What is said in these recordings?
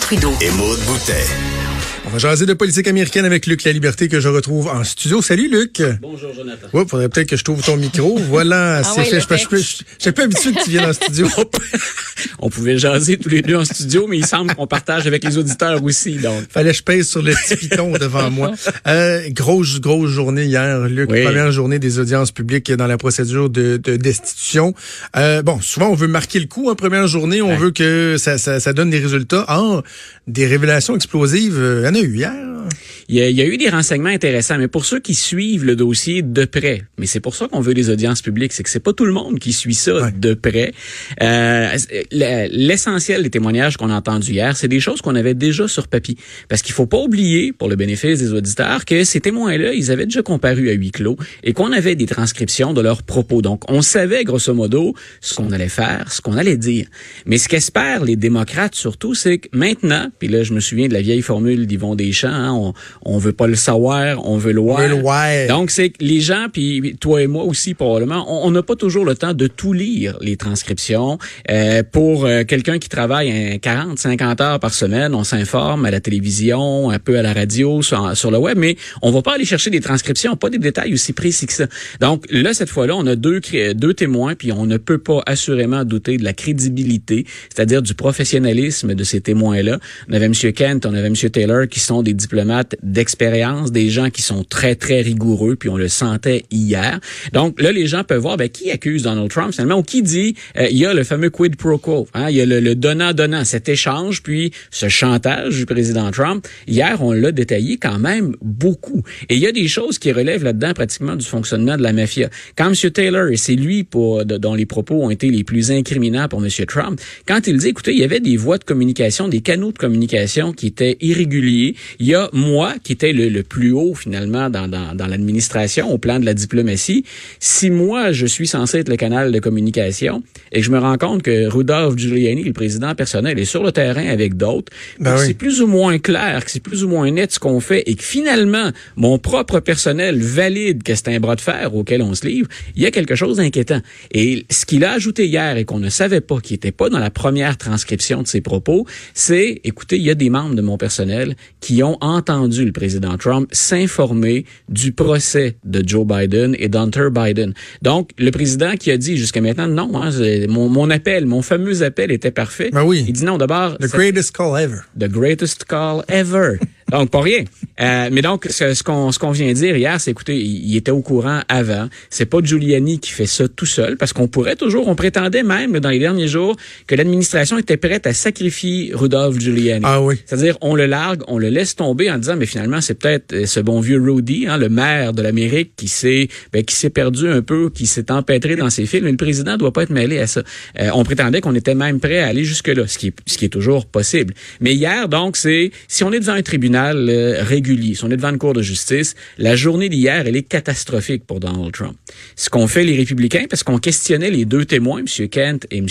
Trudeau. Et Maude Boutet. On va jaser de politique américaine avec Luc La Liberté que je retrouve en studio. Salut Luc. Bonjour Jonathan. Ouais, faudrait peut-être que je trouve ton micro. Voilà, c'est ouais, fait. Je suis pas- je suis- je suis pas habitué que tu viennes en studio. On pouvait jaser tous les deux en studio, mais il semble qu'on partage avec les auditeurs aussi. Donc, Fallait que je pèse sur le petit piton devant moi. Euh, grosse, grosse journée hier, Luc. Oui. Première journée des audiences publiques dans la procédure de, de destitution. Euh, bon, souvent, on veut marquer le coup en première journée. On Ouais. veut que ça, ça, ça donne des résultats. Ah, des révélations explosives. euh, en. Il y, a, il y a eu des renseignements intéressants, mais pour ceux qui suivent le dossier de près, mais c'est pour ça qu'on veut des audiences publiques, c'est que c'est pas tout le monde qui suit ça Ouais. de près. Euh, la- L'essentiel des témoignages qu'on a entendus hier, c'est des choses qu'on avait déjà sur papier, parce qu'il faut pas oublier, pour le bénéfice des auditeurs, que ces témoins-là, ils avaient déjà comparu à huis clos et qu'on avait des transcriptions de leurs propos. Donc, on savait grosso modo ce qu'on allait faire, ce qu'on allait dire. Mais ce qu'espèrent les démocrates surtout, c'est que maintenant, puis là, je me souviens de la vieille formule d'Yvon Deschamps, hein, on, on veut pas le savoir, on veut le voir. veut le voir. Donc, c'est les gens, puis toi et moi aussi probablement, on n'a pas toujours le temps de tout lire, les transcriptions. Euh, pour euh, quelqu'un qui travaille un 40, 50 heures par semaine, on s'informe à la télévision, un peu à la radio, sur, sur le web, mais on va pas aller chercher des transcriptions, pas des détails aussi précis que ça. Donc là, cette fois-là, on a deux, deux témoins, puis on ne peut pas assurément douter de la crédibilité, c'est-à-dire du professionnalisme de ces témoins-là. On avait M. Kent, on avait M. Taylor, qui sont des d'expérience, des gens qui sont très, très rigoureux, puis on le sentait hier. Donc là, les gens peuvent voir ben, qui accuse Donald Trump finalement, ou qui dit euh, il y a le fameux quid pro quo, hein, il y a le, donnant-donnant, cet échange, puis ce chantage du président Trump. Hier, on l'a détaillé quand même beaucoup. Et il y a des choses qui relèvent là-dedans pratiquement du fonctionnement de la mafia. Quand M. Taylor, et c'est lui pour, dont les propos ont été les plus incriminants pour M. Trump, quand il dit, écoutez, il y avait des voies de communication, des canaux de communication qui étaient irréguliers. Il y a moi, qui était le, le plus haut finalement dans, dans, dans l'administration, au plan de la diplomatie. Si moi, je suis censé être le canal de communication et que je me rends compte que Rudolph Giuliani, le président personnel, est sur le terrain avec d'autres, Ben oui. c'est plus ou moins clair, que c'est plus ou moins net ce qu'on fait et que finalement, mon propre personnel valide que c'est un bras de fer auquel on se livre, il y a quelque chose d'inquiétant. Et ce qu'il a ajouté hier et qu'on ne savait pas, qui n'était pas dans la première transcription de ses propos, c'est, écoutez, il y a des membres de mon personnel qui ont entendu le président Trump s'informer du procès de Joe Biden et d'Hunter Biden. Donc, le président qui a dit jusqu'à maintenant, non, hein, mon, mon appel, mon fameux appel était parfait. Ben oui. Il dit non, d'abord, The greatest call ever. The greatest call ever. Donc, pas rien. Euh, mais donc, ce, ce qu'on ce qu'on vient dire hier, c'est, écoutez, il, il était au courant avant. C'est pas Giuliani qui fait ça tout seul, parce qu'on pourrait toujours, on prétendait même, dans les derniers jours, que l'administration était prête à sacrifier Rudolph Giuliani. Ah oui. C'est-à-dire, on le largue, on le laisse tomber en disant, mais finalement, c'est peut-être euh, ce bon vieux Rudy, hein, le maire de l'Amérique, qui s'est ben, qui s'est perdu un peu, qui s'est empêtré dans ses films. Mais le président doit pas être mêlé à ça. Euh, on prétendait qu'on était même prêt à aller jusque-là, ce qui est, ce qui est toujours possible. Mais hier, donc, c'est si on est devant un tribunal euh, régulier, si on est devant une cour de justice, la journée d'hier, elle est catastrophique pour Donald Trump. Ce qu'ont fait les républicains, parce qu'on questionnait les deux témoins, M. Kent et M.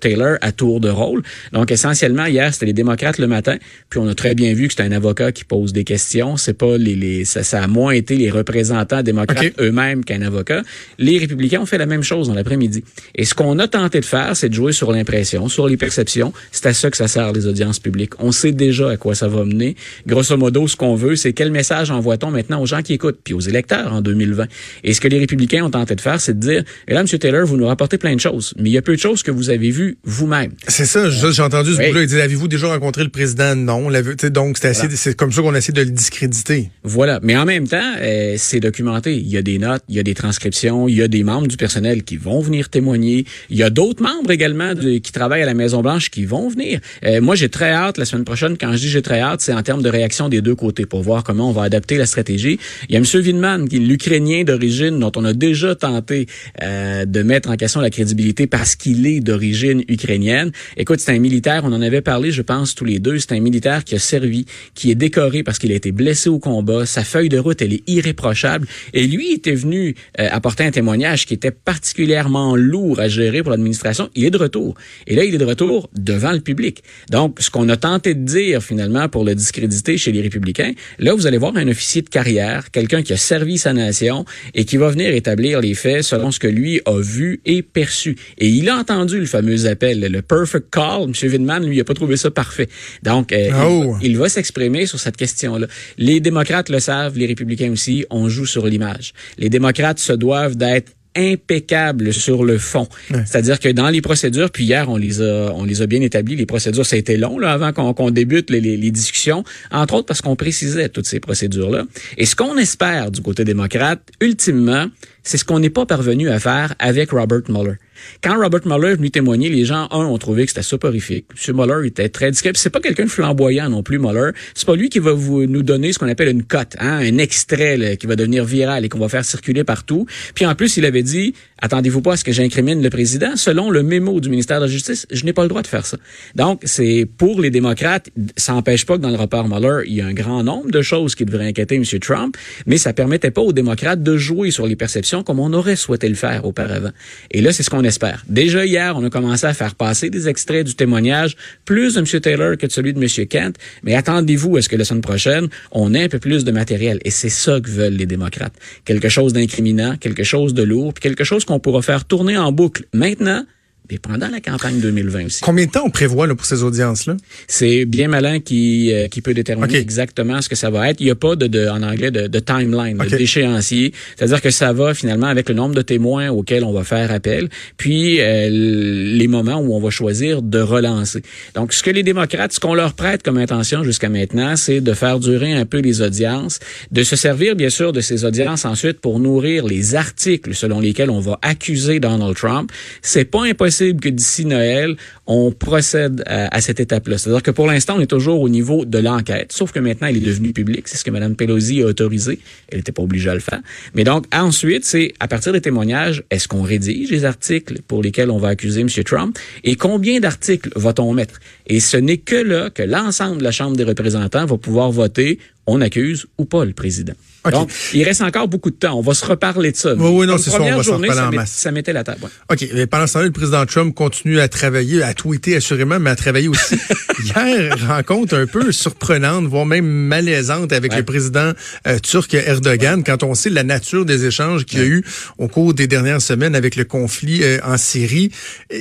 Taylor, à tour de rôle. Donc, essentiellement, hier, c'était les démocrates le matin. Puis, on a très bien vu que c'est un avocat qui pose des questions. C'est pas les, les ça, ça a moins été les représentants démocrates eux-mêmes qu'un avocat. Les républicains ont fait la même chose dans l'après-midi. Et ce qu'on a tenté de faire, c'est de jouer sur l'impression, sur les perceptions. C'est à ça que ça sert les audiences publiques. On sait déjà à quoi ça va mener. Grosso modo, ce qu'on veut, c'est quel message envoie-t-on maintenant aux gens qui écoutent, puis aux électeurs en 2020. Et ce que les républicains ont tenté de faire, c'est de dire, et là, M. Taylor, vous nous rapportez plein de choses, mais il y a peu de choses que vous avez vues vous-même. C'est ça, j'ai entendu ce Oui. bout-là. Il dit, avez-vous déjà rencontré le président? Non. Donc, c'est assez- Voilà. c'est comme ça qu'on essaie de le discréditer. Voilà. Mais en même temps, euh, c'est documenté. Il y a des notes, il y a des transcriptions, il y a des membres du personnel qui vont venir témoigner. Il y a d'autres membres également de- qui travaillent à la Maison-Blanche qui vont venir. Euh, moi, j'ai très hâte la semaine prochaine. Quand je dis j'ai très hâte, c'est en termes de réaction des deux côtés pour voir comment on va adapter la stratégie. Il y a M. Windman, qui est l'Ukrainien d'origine, dont on a déjà tenté euh, de mettre en question la crédibilité parce qu'il est d'origine ukrainienne. Écoute, c'est un militaire, on en avait parlé, je pense, tous les deux. C'est un militaire qui a servi, qui est décoré parce qu'il a été blessé au combat. Sa feuille de route, elle est irréprochable. Et lui était venu euh, apporter un témoignage qui était particulièrement lourd à gérer pour l'administration. Il est de retour. Et là, il est de retour devant le public. Donc, ce qu'on a tenté de dire, finalement, pour le discréditer, chez les républicains. Là, vous allez voir un officier de carrière, quelqu'un qui a servi sa nation et qui va venir établir les faits selon ce que lui a vu et perçu. Et il a entendu le fameux appel, le perfect call. M. Widman, lui, a pas trouvé ça parfait. Donc, euh, Oh. il, il va s'exprimer sur cette question-là. Les démocrates le savent, les républicains aussi, on joue sur l'image. Les démocrates se doivent d'être impeccables sur le fond. C'est-à-dire que dans les procédures, puis hier on les a on les a bien établis, les procédures, ça a été long là avant qu'on qu'on débute les, les, les discussions, entre autres parce qu'on précisait toutes ces procédures-là. Et ce qu'on espère du côté démocrate, ultimement, c'est ce qu'on n'est pas parvenu à faire avec Robert Mueller. Quand Robert Mueller est venu témoigner, les gens, un, ont trouvé que c'était soporifique. M. Mueller était très discret. C'est pas quelqu'un de flamboyant non plus, Mueller. C'est pas lui qui va vous nous donner ce qu'on appelle une cote, hein, un extrait là, qui va devenir viral et qu'on va faire circuler partout. Puis en plus, il avait dit, attendez-vous pas à ce que j'incrimine le président. Selon le mémo du ministère de la Justice, je n'ai pas le droit de faire ça. Donc, c'est pour les démocrates, ça n'empêche pas que dans le rapport Mueller, il y a un grand nombre de choses qui devraient inquiéter M. Trump, mais ça permettait pas aux démocrates de jouer sur les perceptions comme on aurait souhaité le faire auparavant. Et là, c'est ce qu'on Déjà hier, on a commencé à faire passer des extraits du témoignage, plus de M. Taylor que de celui de M. Kent, mais attendez-vous à ce que la semaine prochaine, on ait un peu plus de matériel. Et c'est ça que veulent les démocrates. Quelque chose d'incriminant, quelque chose de lourd, puis quelque chose qu'on pourra faire tourner en boucle maintenant, mais pendant la campagne 2020 aussi. Combien de temps on prévoit là, pour ces audiences-là? C'est bien malin qui, euh, qui peut déterminer exactement ce que ça va être. Il n'y a pas de, de en anglais de, de timeline, de d'échéancier. C'est-à-dire que ça va finalement avec le nombre de témoins auxquels on va faire appel, puis euh, les moments où on va choisir de relancer. Donc, ce que les démocrates, ce qu'on leur prête comme intention jusqu'à maintenant, c'est de faire durer un peu les audiences, de se servir bien sûr de ces audiences ensuite pour nourrir les articles selon lesquels on va accuser Donald Trump. C'est pas impossible que d'ici Noël, on procède à, à cette étape-là. C'est-à-dire que pour l'instant, on est toujours au niveau de l'enquête, sauf que maintenant, elle est devenue publique. C'est ce que Mme Pelosi a autorisé. Elle n'était pas obligée à le faire. Mais donc, ensuite, c'est à partir des témoignages, est-ce qu'on rédige les articles pour lesquels on va accuser M. Trump et combien d'articles va-t-on mettre? Et ce n'est que là que l'ensemble de la Chambre des représentants va pouvoir voter on accuse ou pas le président. Donc, il reste encore beaucoup de temps. On va se reparler de ça. Oui, oui, non, c'est ça, on va journée, ça, en met- masse. ça mettait la table. ouais. OK. Mais pendant ce temps-là, le président Trump continue à travailler, à tweeter assurément, mais à travailler aussi. Hier, rencontre un peu surprenante, voire même malaisante avec Ouais. le président euh, turc Erdogan, quand on sait la nature des échanges qu'il y a eu au cours des dernières semaines avec le conflit euh, en Syrie. Euh,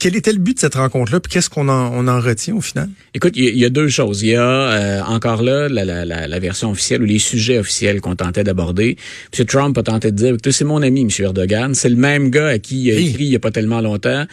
Quel était le but de cette rencontre-là? Puis qu'est-ce qu'on en, on en retient au final? Écoute, il y, a- il y a deux choses. Il y a euh, encore là la, la, la, la version officielle ou les sujets officiels qu'on tentait d'aborder. M. Trump a tenté de dire, c'est mon ami, M. Erdogan. C'est le même gars à qui il a Oui. écrit il y a pas tellement longtemps.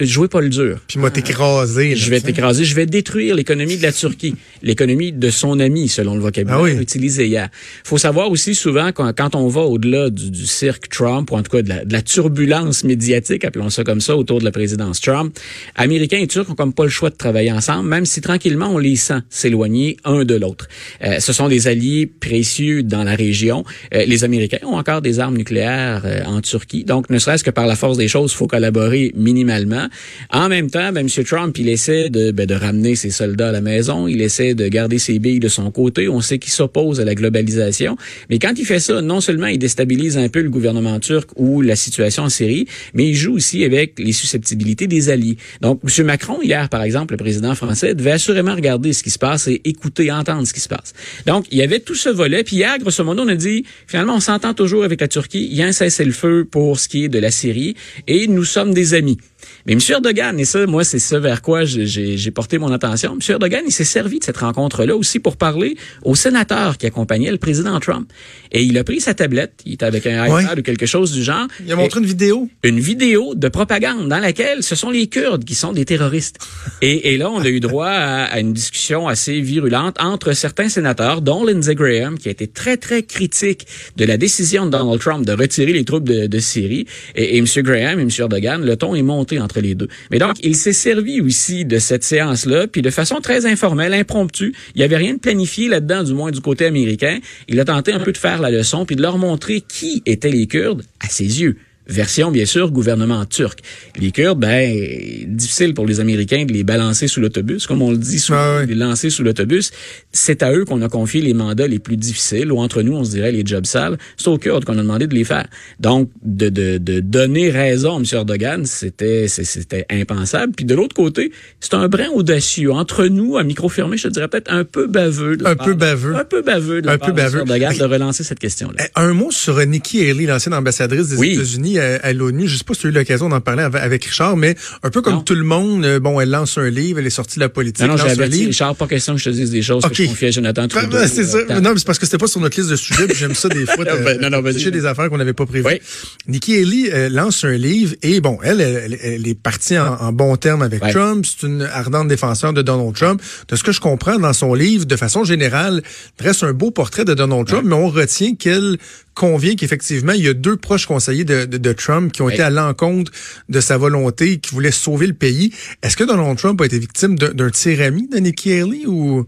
Jouez pas le dur. Puis écrasé. là, Je vais t'écraser, je vais détruire l'économie de la Turquie, l'économie de son ami, selon le vocabulaire Ah oui. utilisé hier. faut savoir aussi souvent quand, quand on va au-delà du, du cirque Trump, ou en tout cas de la, de la turbulence médiatique, appelons ça comme ça, autour de la présidence Trump, Américains et Turcs ont comme pas le choix de travailler ensemble, même si tranquillement on les sent s'éloigner un de l'autre. Euh, ce sont des alliés précieux dans la région. Euh, les Américains ont encore des armes nucléaires euh, en Turquie, donc ne serait-ce que par la force des choses, faut collaborer minimalement. En même temps, ben, M. Trump, il essaie de, ben, de ramener ses soldats à la maison, il essaie de garder ses billes de son côté. On sait qu'il s'oppose à la globalisation, mais quand il fait ça, non seulement il déstabilise un peu le gouvernement turc ou la situation en Syrie, mais il joue aussi avec les susceptibilités des alliés. Donc, M. Macron, hier, par exemple, le président français, devait assurément regarder ce qui se passe et écouter, entendre ce qui se passe. Donc, il y avait tout ce volet. Puis hier, grosso modo, on a dit, finalement, on s'entend toujours avec la Turquie. Il y a un cessez-le-feu pour ce qui est de la Syrie et nous sommes des amis. Mais M. Erdogan, et ça, moi, c'est ça vers quoi j'ai- porté mon attention. M. Erdogan, il s'est servi de cette rencontre-là aussi pour parler aux sénateurs qui accompagnaient le président Trump. Et il a pris sa tablette, il était avec un Ouais. iPad ou quelque chose du genre. Il a montré une vidéo. une vidéo de propagande dans laquelle ce sont les Kurdes qui sont des terroristes. Et, et là, on a eu droit à, à une discussion assez virulente entre certains sénateurs, dont Lindsey Graham, qui a été très, très critique de la décision de Donald Trump de retirer les troupes de, de Syrie. Et, et M. Graham et M. Erdogan, le ton est monté entre les deux. Mais donc, il s'est servi aussi de cette séance-là, puis de façon très informelle, impromptue. Il n'y avait rien de planifié là-dedans, du moins du côté américain. Il a tenté un peu de faire la leçon, puis de leur montrer qui étaient les Kurdes à ses yeux version bien sûr gouvernement turc. Les Kurdes, ben difficile pour les Américains de les balancer sous l'autobus, comme on le dit souvent, Ah les lancer sous l'autobus. C'est à eux qu'on a confié les mandats les plus difficiles, ou entre nous, on se dirait les jobs sales. C'est aux Kurdes qu'on a demandé de les faire. Donc, de, de, de donner raison à M. Erdogan, c'était c'était impensable. Puis de l'autre côté, c'est un brin audacieux. Entre nous, à micro fermé, je te dirais peut-être un peu baveux. de la Un part peu de- baveux. Un peu baveux de la Un part peu de M. baveux. Erdogan Hey. de relancer cette question-là. Un mot sur Nikki Haley, l'ancienne ambassadrice des Oui. États-Unis à, à l'ONU. Je sais pas si tu as eu l'occasion d'en parler avec, Richard, mais un peu comme Non. tout le monde, euh, bon, elle lance un livre, elle est sortie de la politique, Non, non, j'ai averti livre. Richard, pas question que je te dise des choses Ok. que je confiais à Jonathan Ben, Trudeau. ben, c'est ça. euh, Non, mais c'est parce que c'était pas sur notre liste de sujets, j'aime ça des fois. Non, ben, non, non, vas-y. j'ai des affaires qu'on n'avait pas prévues. Oui. Nikki Haley euh, lance un livre et bon, elle, elle, elle est partie en, en bon terme avec Ouais. Trump. C'est une ardente défenseur de Donald Trump. De ce que je comprends dans son livre, de façon générale, dresse un beau portrait de Donald Trump, mais on retient qu'elle convient qu'effectivement, il y a deux proches conseillers de, de, de Trump qui ont été à l'encontre de sa volonté, qui voulaient sauver le pays. Est-ce que Donald Trump a été victime d'un d'un tir ami de Nikki Haley ou...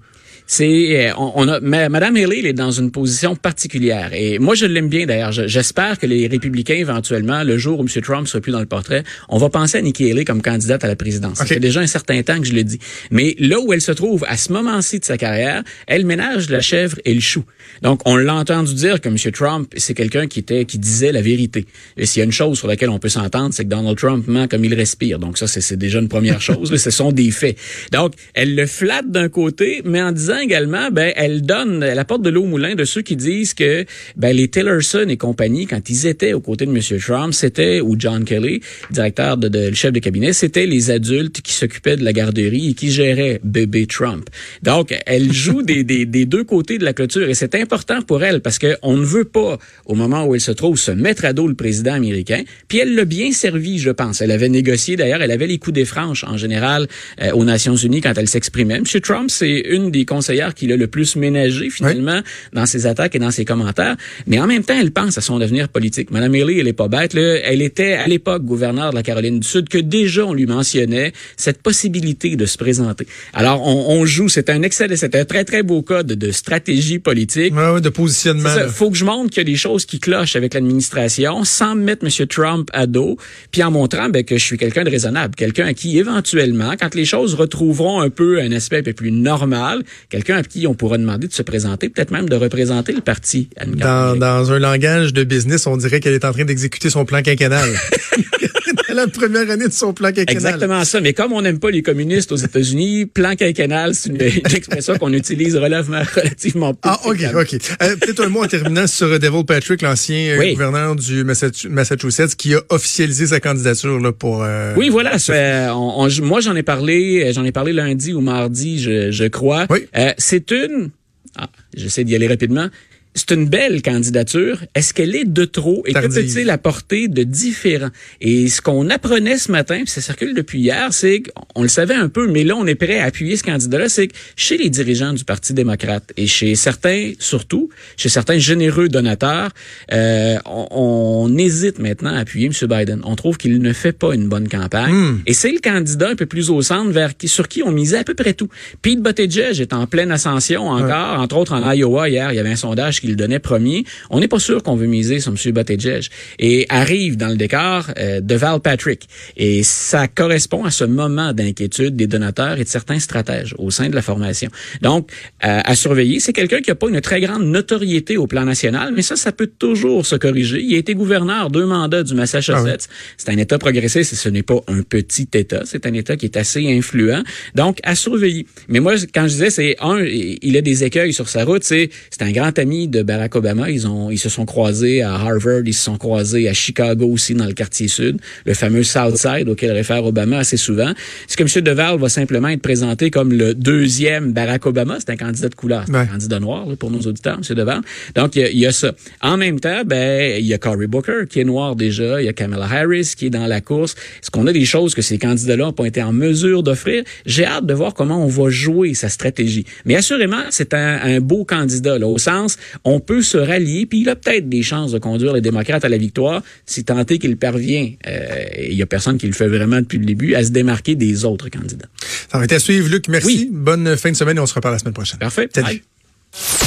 C'est, euh, on, on a, ma- Madame Haley elle est dans une position particulière. Et moi, je l'aime bien d'ailleurs. Je- J'espère que les républicains, éventuellement, le jour où M. Trump sera plus dans le portrait, on va penser à Nikki Haley comme candidate à la présidence. Ça Ok. fait déjà un certain temps que je le dis. Mais là où elle se trouve, à ce moment-ci de sa carrière, elle ménage la chèvre et le chou. Donc, on l'a entendu dire que M. Trump, c'est quelqu'un qui était, qui disait la vérité. Et s'il y a une chose sur laquelle on peut s'entendre, c'est que Donald Trump ment comme il respire. Donc ça, c'est c'est déjà une première chose. là. Ce sont des faits. Donc, elle le flatte d'un côté, mais en disant également, ben, elle donne, elle apporte de l'eau au moulin de ceux qui disent que, ben, les Tillerson et compagnie, quand ils étaient aux côtés de M. Trump, c'était, ou John Kelly, directeur de, de- le chef de cabinet, c'était les adultes qui s'occupaient de la garderie et qui géraient bébé Trump. Donc, elle joue des, des, des deux côtés de la clôture et c'est important pour elle parce que on ne veut pas, au moment où elle se trouve, se mettre à dos le président américain. Puis elle l'a bien servi, je pense. Elle avait négocié, d'ailleurs, elle avait les coups des franches en général euh, aux Nations Unies quand elle s'exprimait. M. Trump, c'est une des conseillères qui l'a le plus ménagé finalement dans ses attaques et dans ses commentaires. Mais en même temps, elle pense à son devenir politique. Madame Haley, elle est pas bête. Là. Elle était à l'époque gouverneure de la Caroline du Sud que déjà on lui mentionnait cette possibilité de se présenter. Alors on, on joue. C'est un excellent, c'est un très très beau cas de, de stratégie politique. Ouais, ouais, de positionnement. Ça. faut que je montre qu'il y a des choses qui clochent avec l'administration sans mettre M. Trump à dos, puis en montrant ben, que je suis quelqu'un de raisonnable, quelqu'un à qui éventuellement, quand les choses retrouveront un peu un aspect un peu plus normal, quelqu'un à qui on pourra demander de se présenter, peut-être même de représenter le parti. Dans, dans un langage de business, on dirait qu'elle est en train d'exécuter son plan quinquennal. La première année de son plan quinquennal. Exactement ça. Mais comme on n'aime pas les communistes aux États-Unis, plan quinquennal, c'est une, une expression qu'on utilise relativement, relativement peu. Ah, OK, OK. Euh, Peut-être un mot en terminant sur euh, Devil Patrick, l'ancien euh, Oui. gouverneur du Massachu- Massachusetts, qui a officialisé sa candidature là, pour... euh, Oui, voilà. on- on- moi, j'en ai parlé, j'en ai parlé lundi ou mardi, je, je crois. Oui. C'est une. Ah, j'essaie d'y aller rapidement. C'est une belle candidature. Est-ce qu'elle est de trop? Et Tardive. que peut-il apporter de différent? Et ce qu'on apprenait ce matin, puis ça circule depuis hier, c'est qu'on le savait un peu, mais là on est prêt à appuyer ce candidat-là, c'est que chez les dirigeants du Parti démocrate et chez certains, surtout chez certains généreux donateurs, euh, on, on hésite maintenant à appuyer M. Biden. On trouve qu'il ne fait pas une bonne campagne. Hmm. Et c'est le candidat un peu plus au centre vers qui, sur qui on misait à peu près tout. Pete Buttigieg est en pleine ascension encore. Entre autres, en Iowa, hier, il y avait un sondage qui le donnait premier. On n'est pas sûr qu'on veut miser sur M. Buttigieg. Et arrive dans le décor euh, Deval Patrick. Et ça correspond à ce moment d'inquiétude des donateurs et de certains stratèges au sein de la formation. Donc, euh, à surveiller, c'est quelqu'un qui n'a pas une très grande notoriété au plan national, mais ça, ça peut toujours se corriger. Il a été gouverneur deux mandats du Massachusetts. C'est un État progressiste et ce n'est pas un petit État. C'est un État qui est assez influent. Donc, à surveiller. Mais moi, quand je disais, c'est un, il a des écueils sur sa route. C'est, c'est un grand ami de Barack Obama. Ils ont, ils se sont croisés à Harvard, ils se sont croisés à Chicago aussi dans le quartier sud, le fameux South Side auquel réfère Obama assez souvent. Est-ce que M. Deval va simplement être présenté comme le deuxième Barack Obama? C'est un candidat de couleur, c'est Ouais. un candidat noir là, pour nos auditeurs, M. Deval. Donc, il y, a, il y a ça. En même temps, ben, il y a Cory Booker qui est noir déjà, il y a Kamala Harris qui est dans la course. Est-ce qu'on a des choses que ces candidats-là n'ont pas été en mesure d'offrir? J'ai hâte de voir comment on va jouer sa stratégie. Mais assurément, c'est un, un beau candidat, là, au sens, on peut se rallier, puis il a peut-être des chances de conduire les démocrates à la victoire si tant est qu'il parvient, euh, et il y a personne qui le fait vraiment depuis le début, à se démarquer des autres candidats. Ça va être à suivre, Luc. Merci. Oui. Bonne fin de semaine et on se reparle la semaine prochaine. Parfait. Salut. Bye.